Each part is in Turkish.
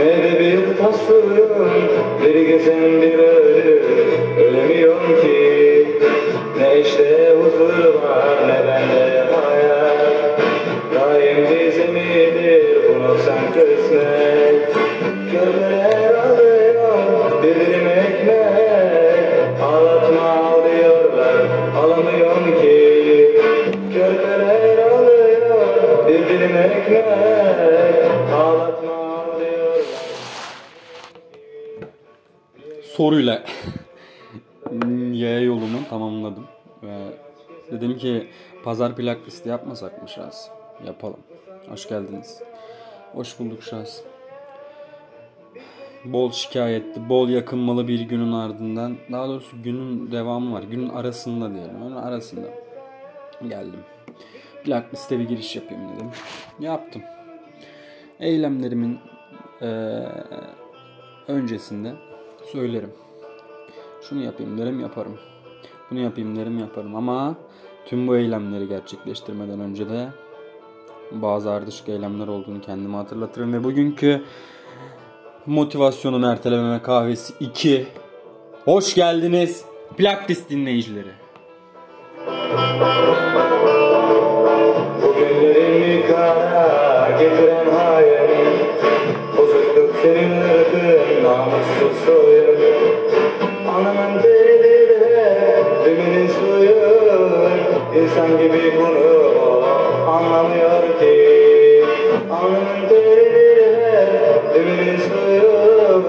de bir tas suyun Bir gesen bir ölüm ölemiyor ki. Ne işte huzur var ne bende hayat. Daim dizimidir unutsan kısmet Körler alıyor soruyla yaya yolumu tamamladım. Ve dedim ki pazar plak listi yapmasak mı şahs? Yapalım. Hoş geldiniz. Hoş bulduk şahs. Bol şikayetli, bol yakınmalı bir günün ardından, daha doğrusu günün devamı var. Günün arasında diyelim. Onun arasında geldim. Plak liste bir giriş yapayım dedim. Yaptım. Eylemlerimin eee, öncesinde söylerim. Şunu yapayım derim yaparım. Bunu yapayım derim yaparım ama tüm bu eylemleri gerçekleştirmeden önce de bazı ardışık eylemler olduğunu kendime hatırlatırım ve bugünkü motivasyonun ertelememe kahvesi 2 Hoş geldiniz plak dinleyicileri. İnsan gibi bunu anlamıyor ki. Anamın deridir hep suyu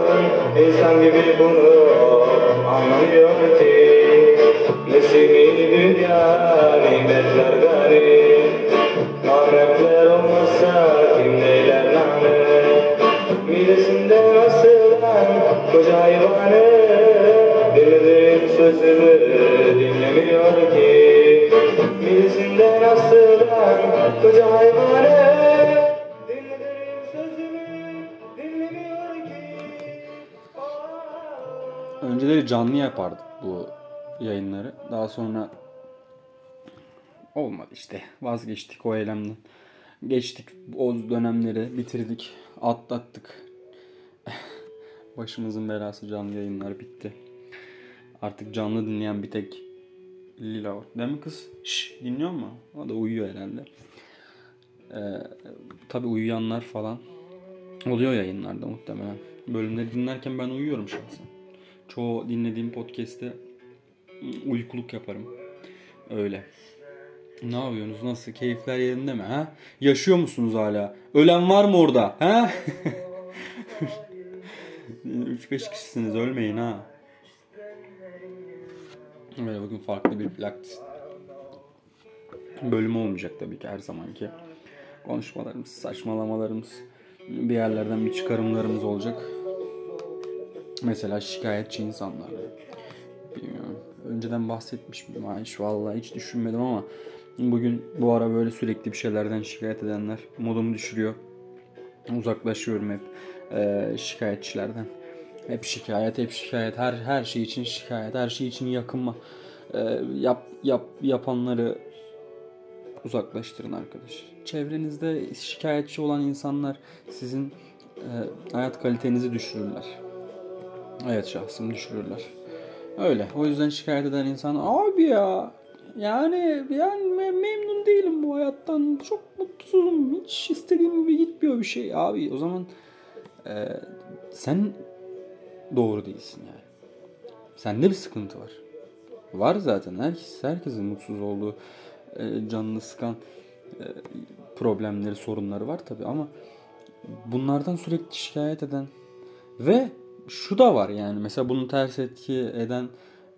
İnsan gibi bunu anlamıyor ki. Nesimi dünya nimetler gani nasılan koca hayvanı Dinlediğim sözümü dinlemiyor ki Önceleri canlı yapardık bu yayınları. Daha sonra olmadı işte. Vazgeçtik o eylemden. Geçtik o dönemleri bitirdik. Atlattık. Başımızın belası canlı yayınlar bitti. Artık canlı dinleyen bir tek Lila var. Değil mi kız? Şş, dinliyor mu? O da uyuyor herhalde. Ee, tabii uyuyanlar falan oluyor yayınlarda muhtemelen. Bölümleri dinlerken ben uyuyorum şahsen. Çoğu dinlediğim podcast'te uykuluk yaparım. Öyle. Ne yapıyorsunuz? Nasıl? Keyifler yerinde mi? Ha? Yaşıyor musunuz hala? Ölen var mı orada? Ha? 3-5 kişisiniz. Ölmeyin ha. Böyle bugün farklı bir plak bölümü olmayacak tabii ki her zamanki. Konuşmalarımız, saçmalamalarımız, bir yerlerden bir çıkarımlarımız olacak. Mesela şikayetçi insanlar. Bilmiyorum. Önceden bahsetmiş miyim? Hiç vallahi hiç düşünmedim ama bugün bu ara böyle sürekli bir şeylerden şikayet edenler modumu düşürüyor. Uzaklaşıyorum hep eee, şikayetçilerden. Hep şikayet, hep şikayet. Her her şey için şikayet, her şey için yakınma. Eee, yap yap yapanları uzaklaştırın arkadaş. Çevrenizde şikayetçi olan insanlar sizin e, hayat kalitenizi düşürürler. Evet şahsım düşürürler. Öyle. O yüzden şikayet eden insan abi ya yani yani me- memnun değilim bu hayattan. Çok mutsuzum. Hiç istediğim gibi gitmiyor bir şey. Abi o zaman e, sen doğru değilsin yani. Sende bir sıkıntı var. Var zaten. Herkes, herkesin mutsuz olduğu, e, canını sıkan e, problemleri, sorunları var tabii ama bunlardan sürekli şikayet eden ve şu da var yani mesela bunu ters etki eden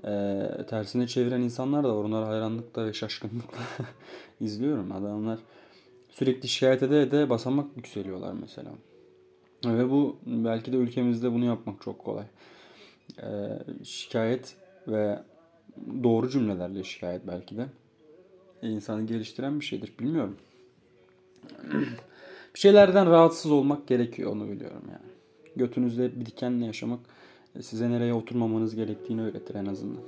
e, tersine çeviren insanlar da var. Onları hayranlıkla ve şaşkınlıkla izliyorum. Adamlar sürekli şikayet ede ede basamak yükseliyorlar mesela. Ve bu belki de ülkemizde bunu yapmak çok kolay. e, şikayet ve doğru cümlelerle şikayet belki de insanı geliştiren bir şeydir. Bilmiyorum. bir şeylerden rahatsız olmak gerekiyor onu biliyorum yani. Götünüzde bir dikenle yaşamak size nereye oturmamanız gerektiğini öğretir en azından.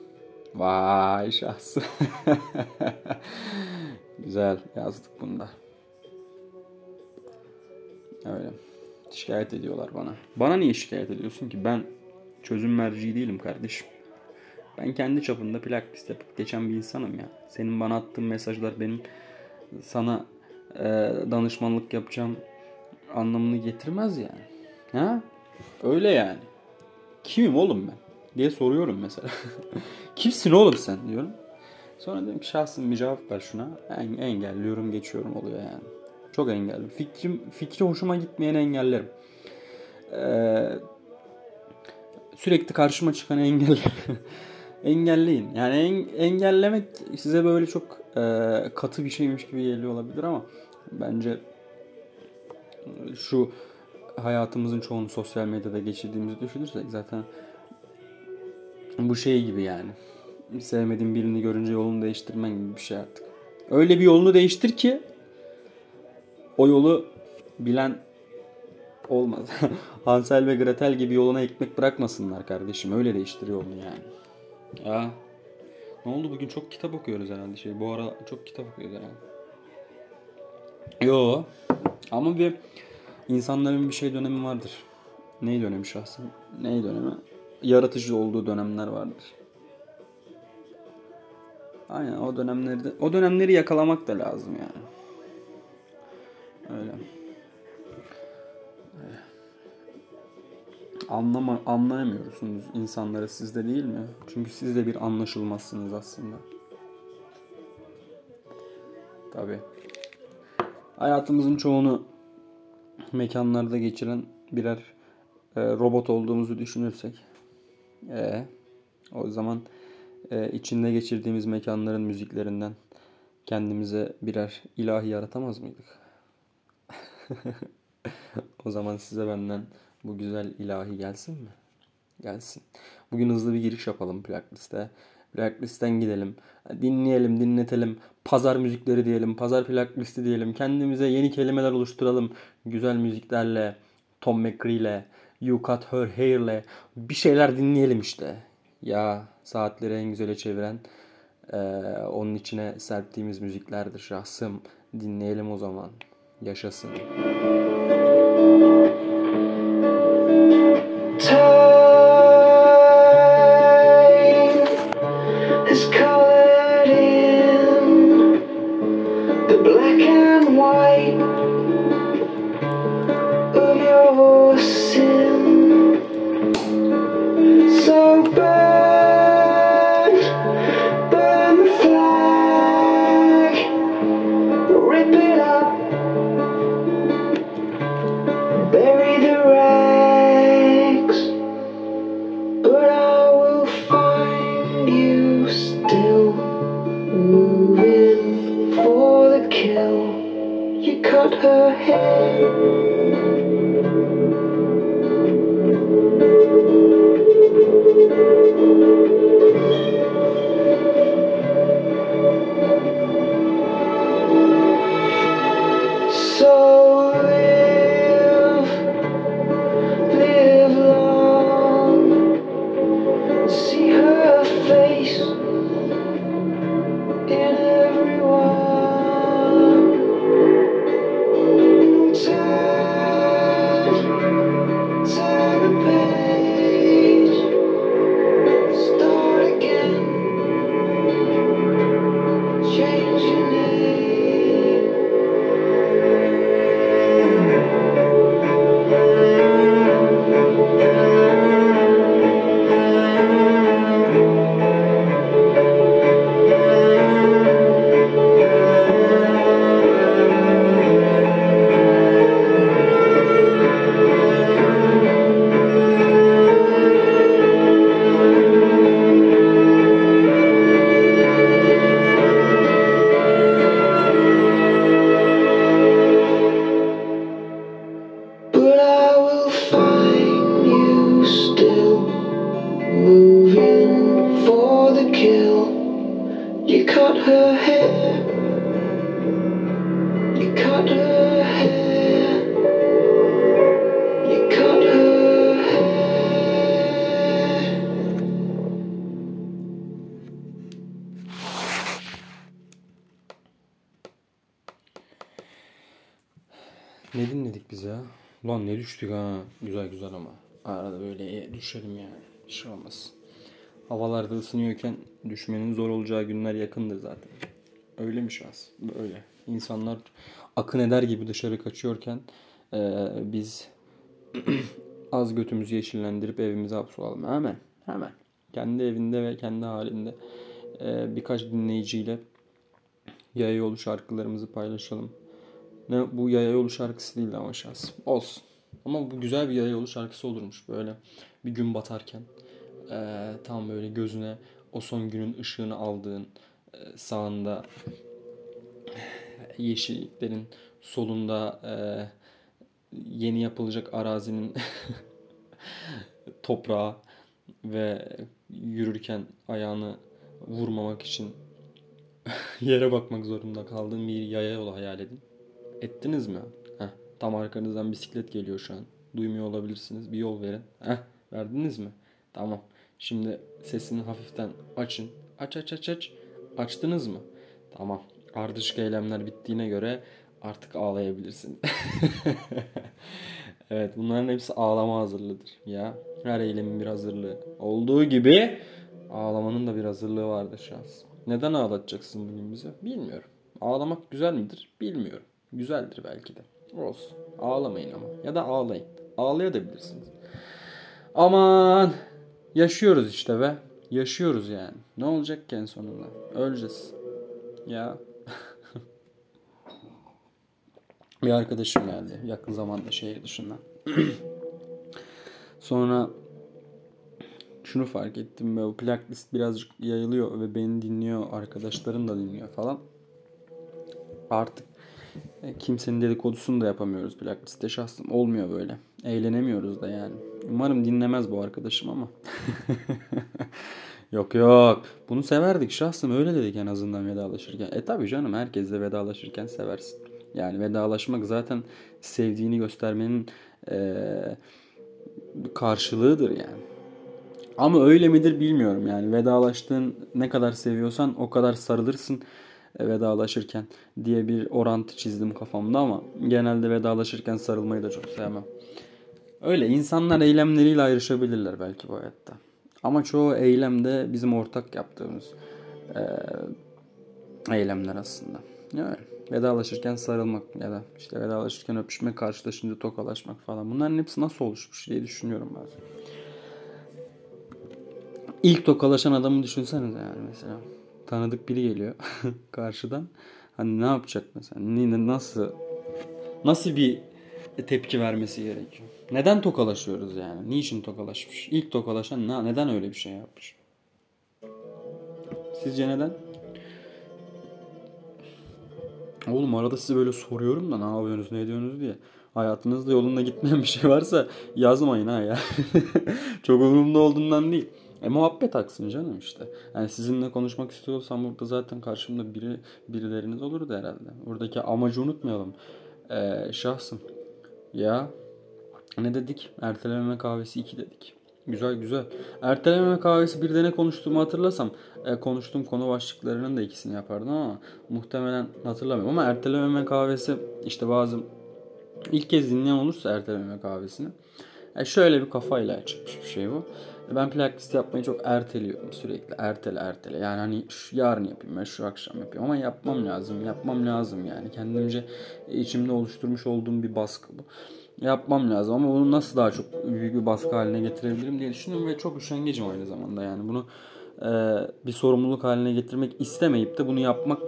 Vay şahsı. Güzel yazdık bunda. Öyle. Şikayet ediyorlar bana. Bana niye şikayet ediyorsun ki? Ben çözüm merci değilim kardeşim. Ben kendi çapında plak list yapıp geçen bir insanım ya. Senin bana attığın mesajlar benim sana e, danışmanlık yapacağım anlamını getirmez yani. Ha? Öyle yani. Kimim oğlum ben? diye soruyorum mesela. Kimsin oğlum sen diyorum. Sonra diyorum ki şahsın bir cevap ver şuna. En, engelliyorum geçiyorum oluyor yani. Çok engelliyorum. Fikrim, fikri hoşuma gitmeyeni engellerim. Ee, sürekli karşıma çıkan engel engelleyin. Yani en, engellemek size böyle çok e, katı bir şeymiş gibi geliyor olabilir ama bence şu hayatımızın çoğunu sosyal medyada geçirdiğimizi düşünürsek zaten bu şey gibi yani. Sevmediğin birini görünce yolunu değiştirmen gibi bir şey artık. Öyle bir yolunu değiştir ki o yolu bilen olmaz. Hansel ve Gretel gibi yoluna ekmek bırakmasınlar kardeşim. Öyle değiştir yolunu yani. Ya. Ne oldu bugün çok kitap okuyoruz herhalde şey. Bu ara çok kitap okuyoruz herhalde. Yo. Ama bir insanların bir şey dönemi vardır. Ney dönemi şahsen? Ney dönemi? Yaratıcı olduğu dönemler vardır. Aynen o dönemleri o dönemleri yakalamak da lazım yani. Öyle. Anlama, anlayamıyorsunuz insanları sizde değil mi? Çünkü siz de bir anlaşılmazsınız aslında. Tabi. Hayatımızın çoğunu mekanlarda geçiren birer e, robot olduğumuzu düşünürsek e, o zaman e, içinde geçirdiğimiz mekanların müziklerinden kendimize birer ilahi yaratamaz mıydık? o zaman size benden bu güzel ilahi gelsin mi? Gelsin. Bugün hızlı bir giriş yapalım playliste. Playlist'ten gidelim. Dinleyelim, dinletelim. Pazar müzikleri diyelim. Pazar playlisti diyelim. Kendimize yeni kelimeler oluşturalım. Güzel müziklerle. Tom McCree'le. You Cut Her Hair'le. Bir şeyler dinleyelim işte. Ya saatleri en güzele çeviren e, onun içine serptiğimiz müziklerdir şahsım. Dinleyelim o zaman. Yaşasın. cut Ne dinledik biz ya? Ulan ne düştük ha. Güzel güzel ama. Arada böyle düşelim yani. Bir şey olmaz. Havalarda ısınıyorken düşmenin zor olacağı günler yakındır zaten. Öyleymiş az. Böyle. İnsanlar akın eder gibi dışarı kaçıyorken eee, biz az götümüzü yeşillendirip evimize hapsolalım. Hemen. Hemen. Kendi evinde ve kendi halinde eee, birkaç dinleyiciyle yaya yolu şarkılarımızı paylaşalım. Ne bu yaya yolu şarkısı değil ama şans. Olsun. Ama bu güzel bir yaya yolu şarkısı olurmuş böyle. Bir gün batarken eee, tam böyle gözüne o son günün ışığını aldığın eee, sağında yeşilliklerin solunda eee, yeni yapılacak arazinin toprağı ve yürürken ayağını vurmamak için yere bakmak zorunda kaldığın bir yaya yolu hayal edin. Ettiniz mi? Heh, tam arkanızdan bisiklet geliyor şu an. Duymuyor olabilirsiniz. Bir yol verin. Heh, verdiniz mi? Tamam. Şimdi sesini hafiften açın. Aç aç aç aç. Açtınız mı? Tamam. Ardışık eylemler bittiğine göre artık ağlayabilirsin. evet bunların hepsi ağlama hazırlığıdır. Ya her eylemin bir hazırlığı. Olduğu gibi ağlamanın da bir hazırlığı vardır şans. Neden ağlatacaksın bugün bize? Bilmiyorum. Ağlamak güzel midir? Bilmiyorum. Güzeldir belki de. Olsun. Ağlamayın ama. Ya da ağlayın. Ağlayabilirsiniz. Aman. Yaşıyoruz işte be. Yaşıyoruz yani. Ne olacak ki en sonunda? Öleceğiz. Ya. bir arkadaşım geldi. Yakın zamanda şehir dışından. Sonra şunu fark ettim ve o playlist birazcık yayılıyor ve beni dinliyor, arkadaşlarım da dinliyor falan. Artık kimsenin dedikodusunu da yapamıyoruz playlistte şahsım. Olmuyor böyle. Eğlenemiyoruz da yani. Umarım dinlemez bu arkadaşım ama. yok yok. Bunu severdik şahsım öyle dedik en azından vedalaşırken. E tabi canım herkesle vedalaşırken seversin. Yani vedalaşmak zaten sevdiğini göstermenin eee karşılığıdır yani. Ama öyle midir bilmiyorum yani. Vedalaştığın ne kadar seviyorsan o kadar sarılırsın e, vedalaşırken diye bir orantı çizdim kafamda ama genelde vedalaşırken sarılmayı da çok sevmem. Öyle insanlar eylemleriyle ayrışabilirler belki bu hayatta. Ama çoğu eylem de bizim ortak yaptığımız e, eylemler aslında. Yani vedalaşırken sarılmak ya da işte vedalaşırken öpüşmek, karşılaşınca tokalaşmak falan. Bunların hepsi nasıl oluşmuş diye düşünüyorum bazen. İlk tokalaşan adamı düşünsenize yani mesela. Tanıdık biri geliyor karşıdan. Hani ne yapacak mesela? Nasıl nasıl bir tepki vermesi gerekiyor? Neden tokalaşıyoruz yani? Niçin tokalaşmış? İlk tokalaşan ne, neden öyle bir şey yapmış? Sizce neden? Oğlum arada size böyle soruyorum da ne yapıyorsunuz ne ediyorsunuz diye. Hayatınızda yolunda gitmeyen bir şey varsa yazmayın ha ya. Çok umurumda olduğundan değil. E muhabbet aksın canım işte. Yani sizinle konuşmak istiyorsam burada zaten karşımda biri birileriniz olurdu herhalde. Oradaki amacı unutmayalım. Ee, şahsım. Ya ne dedik? Ertelememe kahvesi 2 dedik. Güzel güzel. Ertelememe kahvesi bir de ne konuştuğumu hatırlasam e, konuştuğum konu başlıklarının da ikisini yapardım ama muhtemelen hatırlamıyorum. Ama ertelememe kahvesi işte bazı ilk kez dinleyen olursa ertelememe kahvesini e, şöyle bir kafayla çıkmış bir şey bu. Ben playlist yapmayı çok erteliyorum sürekli. Ertele ertele. Yani hani şu yarın yapayım ben şu akşam yapayım ama yapmam lazım. Yapmam lazım yani. Kendimce içimde oluşturmuş olduğum bir baskı bu. Yapmam lazım ama bunu nasıl daha çok büyük bir baskı haline getirebilirim diye düşünüyorum ve çok üşengecim aynı zamanda yani. Bunu e, bir sorumluluk haline getirmek istemeyip de bunu yapmak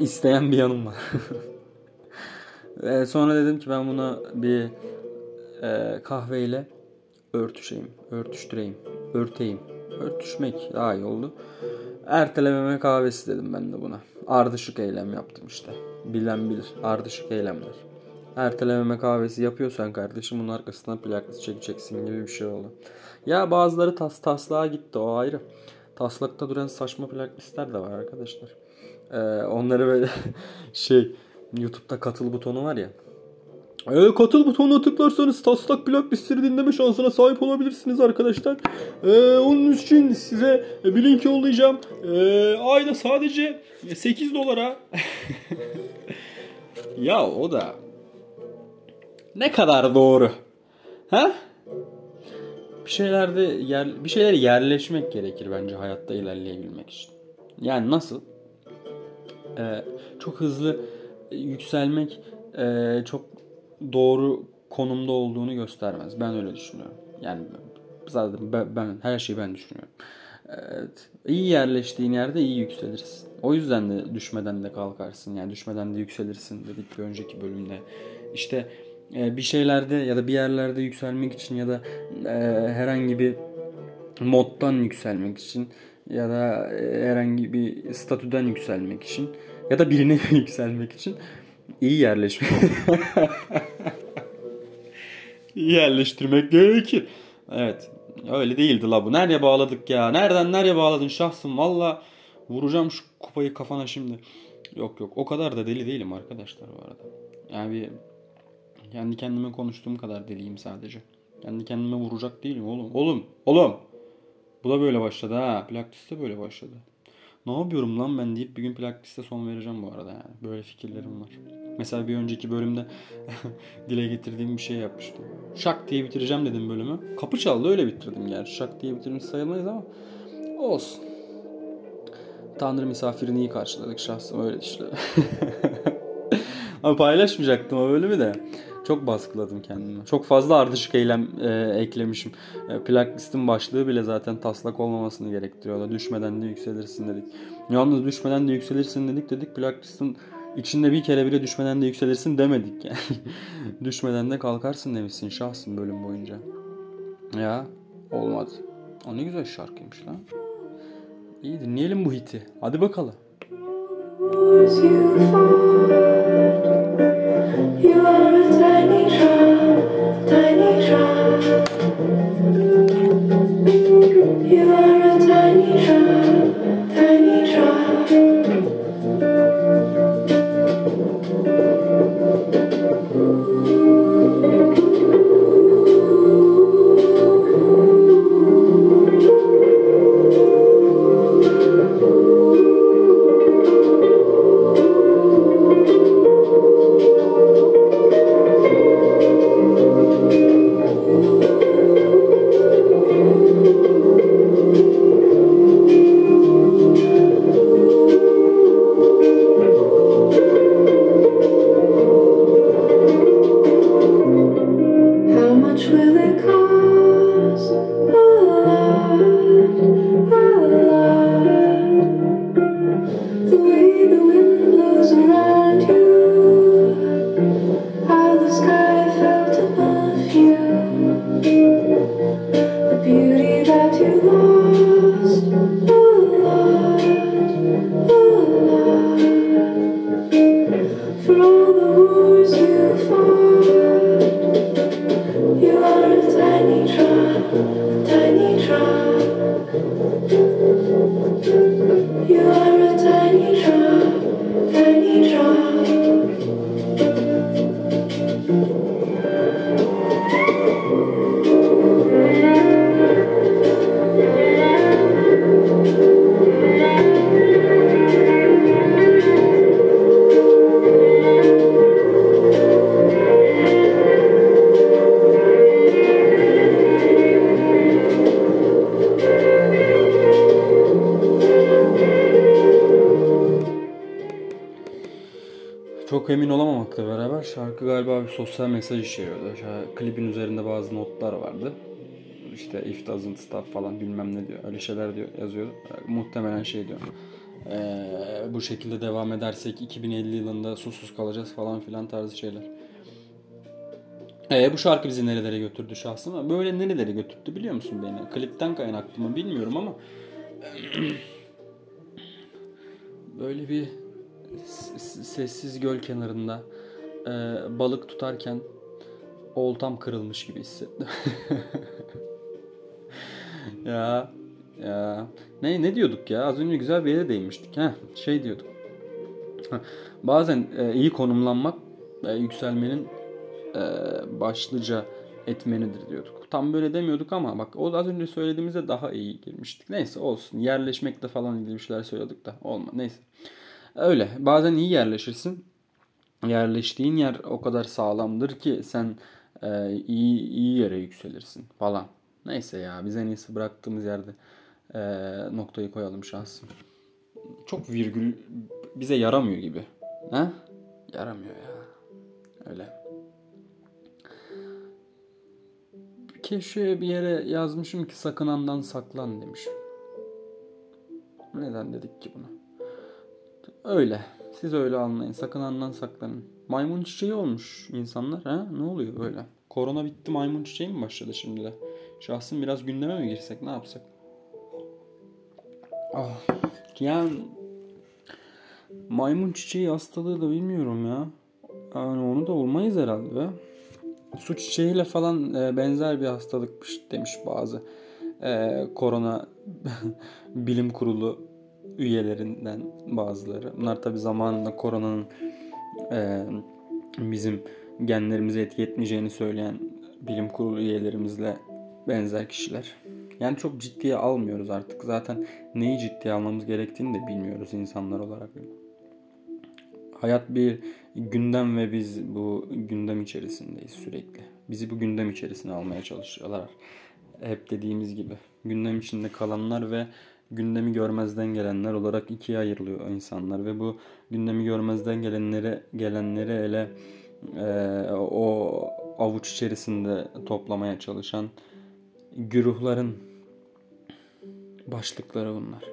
isteyen bir yanım var. ve sonra dedim ki ben buna bir e, kahveyle örtüşeyim, örtüştüreyim, örteyim. Örtüşmek daha iyi oldu. Ertelememe kahvesi dedim ben de buna. Ardışık eylem yaptım işte. Bilen bilir. Ardışık eylemler. Ertelememe kahvesi yapıyorsan kardeşim bunun arkasından plaklist çekeceksin gibi bir şey oldu. Ya bazıları tas taslığa gitti o ayrı. taslakta duran saçma playlistler de var arkadaşlar. Ee, onları böyle şey YouTube'da katıl butonu var ya. Ee, katıl butonuna tıklarsanız taslak playlistleri dinleme şansına sahip olabilirsiniz arkadaşlar. Ee, onun için size bir link yollayacağım. Ee, ayda sadece 8 dolara. ya o da ne kadar doğru. Ha? Bir şeylerde yer, bir şeylere yerleşmek gerekir bence hayatta ilerleyebilmek için. Yani nasıl? Ee, çok hızlı yükselmek e, çok doğru konumda olduğunu göstermez. Ben öyle düşünüyorum. Yani zaten ben, ben her şeyi ben düşünüyorum. Evet. İyi yerleştiğin yerde iyi yükselirsin. O yüzden de düşmeden de kalkarsın. Yani düşmeden de yükselirsin dedik bir önceki bölümde. İşte e, bir şeylerde ya da bir yerlerde yükselmek için ya da e, herhangi bir moddan yükselmek için ya da e, herhangi bir statüden yükselmek için ya da birine yükselmek için iyi yerleşmek iyi yerleştirmek gerekir. Evet. Öyle değildi la bu. Nereye bağladık ya? Nereden nereye bağladın şahsım? Valla vuracağım şu kupayı kafana şimdi. Yok yok o kadar da deli değilim arkadaşlar bu arada. Yani bir kendi kendime konuştuğum kadar deliyim sadece. Kendi kendime vuracak değilim oğlum. Oğlum, oğlum. Bu da böyle başladı ha. Plakliste böyle başladı. Ne yapıyorum lan ben deyip bir gün plakliste son vereceğim bu arada yani. Böyle fikirlerim var. Mesela bir önceki bölümde dile getirdiğim bir şey yapmıştım. Şak diye bitireceğim dedim bölümü. Kapı çaldı öyle bitirdim gerçi. Şak diye bitirmiş sayılmayız ama olsun. Tanrı misafirini iyi karşıladık şahsım öyle işte. ama paylaşmayacaktım o bölümü de. Çok baskıladım kendimi. Çok fazla ardışık eylem e, eklemişim. E, plak listin başlığı bile zaten taslak olmamasını gerektiriyordu. Düşmeden de yükselirsin dedik. Yalnız düşmeden de yükselirsin dedik dedik. Plak listin içinde bir kere bile düşmeden de yükselirsin demedik yani. düşmeden de kalkarsın demişsin şahsın bölüm boyunca. Ya olmadı. O ne güzel şarkıymış lan. İyi dinleyelim bu hiti. Hadi bakalım. Wars you fought. You are a 对你转。Çok emin olamamakla beraber şarkı galiba bir sosyal mesaj içeriyordu. Şa- Klibin üzerinde bazı notlar vardı. İşte if doesn't stop falan bilmem ne diyor. Öyle şeyler diyor yazıyordu. Muhtemelen şey diyor. Ee, bu şekilde devam edersek 2050 yılında susuz kalacağız falan filan tarzı şeyler. Ee, bu şarkı bizi nerelere götürdü şahsım? Böyle nerelere götürdü biliyor musun beni? Klipten kaynaklı mı bilmiyorum ama böyle bir sessiz göl kenarında e, balık tutarken oltam kırılmış gibi hissettim. ya Ya ne ne diyorduk ya? Az önce güzel bir yere değinmiştik. Ha şey diyorduk. Bazen e, iyi konumlanmak e, yükselmenin e, başlıca etmenidir diyorduk. Tam böyle demiyorduk ama bak o az önce söylediğimizde daha iyi girmiştik. Neyse olsun. Yerleşmekle falan ilgili bir şeyler söyledik da olma. Neyse. Öyle. Bazen iyi yerleşirsin. Yerleştiğin yer o kadar sağlamdır ki sen e, iyi iyi yere yükselirsin falan. Neyse ya biz en iyisi bıraktığımız yerde e, noktayı koyalım şahsım. Çok virgül bize yaramıyor gibi. Ha? Yaramıyor ya. Öyle. Keşke bir yere yazmışım ki sakınandan saklan demişim. Neden dedik ki bunu? Öyle. Siz öyle anlayın. Sakınandan saklanın. Maymun çiçeği olmuş insanlar. Ha? Ne oluyor böyle? Korona bitti maymun çiçeği mi başladı şimdi de? Şahsım biraz gündeme mi girsek ne yapsak? Ah, yani maymun çiçeği hastalığı da bilmiyorum ya. Yani onu da olmayız herhalde be. Su çiçeğiyle falan e, benzer bir hastalıkmış demiş bazı e, korona bilim kurulu üyelerinden bazıları. Bunlar tabi zamanında koronanın e, bizim genlerimize etki etmeyeceğini söyleyen bilim kurulu üyelerimizle benzer kişiler. Yani çok ciddiye almıyoruz artık. Zaten neyi ciddiye almamız gerektiğini de bilmiyoruz insanlar olarak. Hayat bir gündem ve biz bu gündem içerisindeyiz sürekli. Bizi bu gündem içerisine almaya çalışıyorlar. Hep dediğimiz gibi. Gündem içinde kalanlar ve gündemi görmezden gelenler olarak ikiye ayrılıyor insanlar ve bu gündemi görmezden gelenleri gelenleri ele e, o avuç içerisinde toplamaya çalışan güruhların başlıkları bunlar.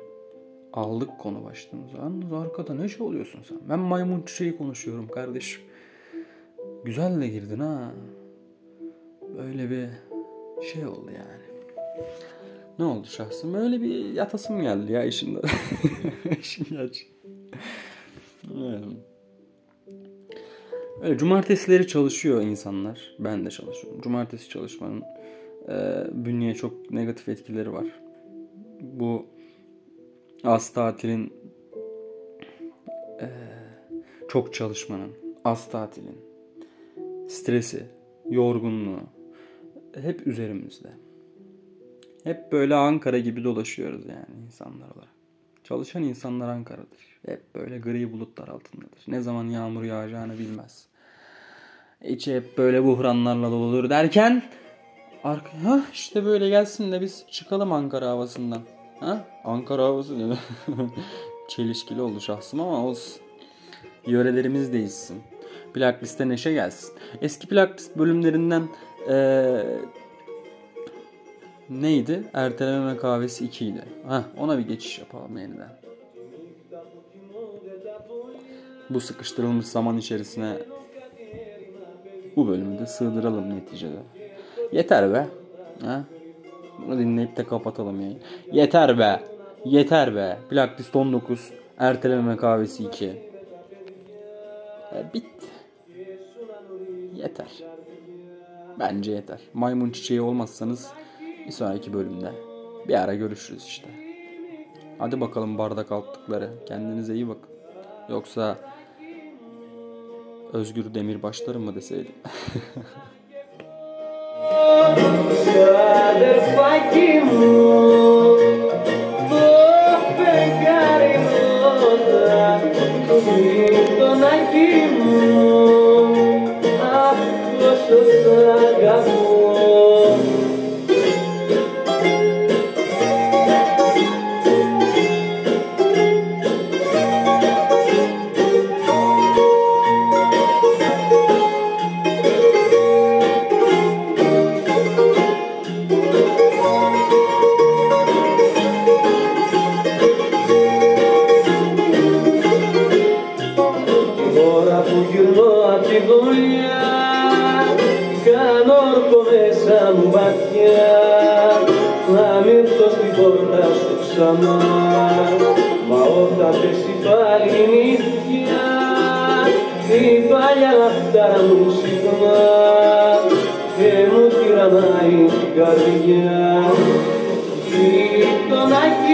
Aldık konu başlığımıza. Yalnız arkada ne şey oluyorsun sen? Ben maymun çiçeği konuşuyorum kardeşim. Güzel de girdin ha. Böyle bir şey oldu yani. Ne oldu şahsım? Öyle bir yatasım geldi ya işimde. İşin gerçi. Öyle cumartesileri çalışıyor insanlar. Ben de çalışıyorum. Cumartesi çalışmanın e, bünyeye çok negatif etkileri var. Bu az tatilin e, çok çalışmanın, az tatilin stresi, yorgunluğu hep üzerimizde. Hep böyle Ankara gibi dolaşıyoruz yani insanlar olarak. Çalışan insanlar Ankara'dır. Hep böyle gri bulutlar altındadır. Ne zaman yağmur yağacağını bilmez. İçi hep böyle buhranlarla doludur derken arka ha işte böyle gelsin de biz çıkalım Ankara havasından. Ha? Ankara havası. Çelişkili oldu şahsım ama olsun. Yörelerimiz değişsin. Plakliste neşe gelsin. Eski plaklist bölümlerinden eee neydi? Erteleme kahvesi 2 idi. Heh, ona bir geçiş yapalım yeniden. Bu sıkıştırılmış zaman içerisine bu bölümü de sığdıralım neticede. Yeter be. Ha? Bunu dinleyip de kapatalım yayın. Yeter be. Yeter be. Blacklist 19. Erteleme kahvesi 2. E, bitti. Yeter. Bence yeter. Maymun çiçeği olmazsanız bir sonraki bölümde bir ara görüşürüz işte. Hadi bakalım bardak altlıkları. Kendinize iyi bakın. Yoksa Özgür Demir Demirbaşları mı deseydim? Fakimu Ώρες υπάρχει νύχια Η παλιά αυτά μου συχνά Και μου τυρανάει την καρδιά. Γειτονάκι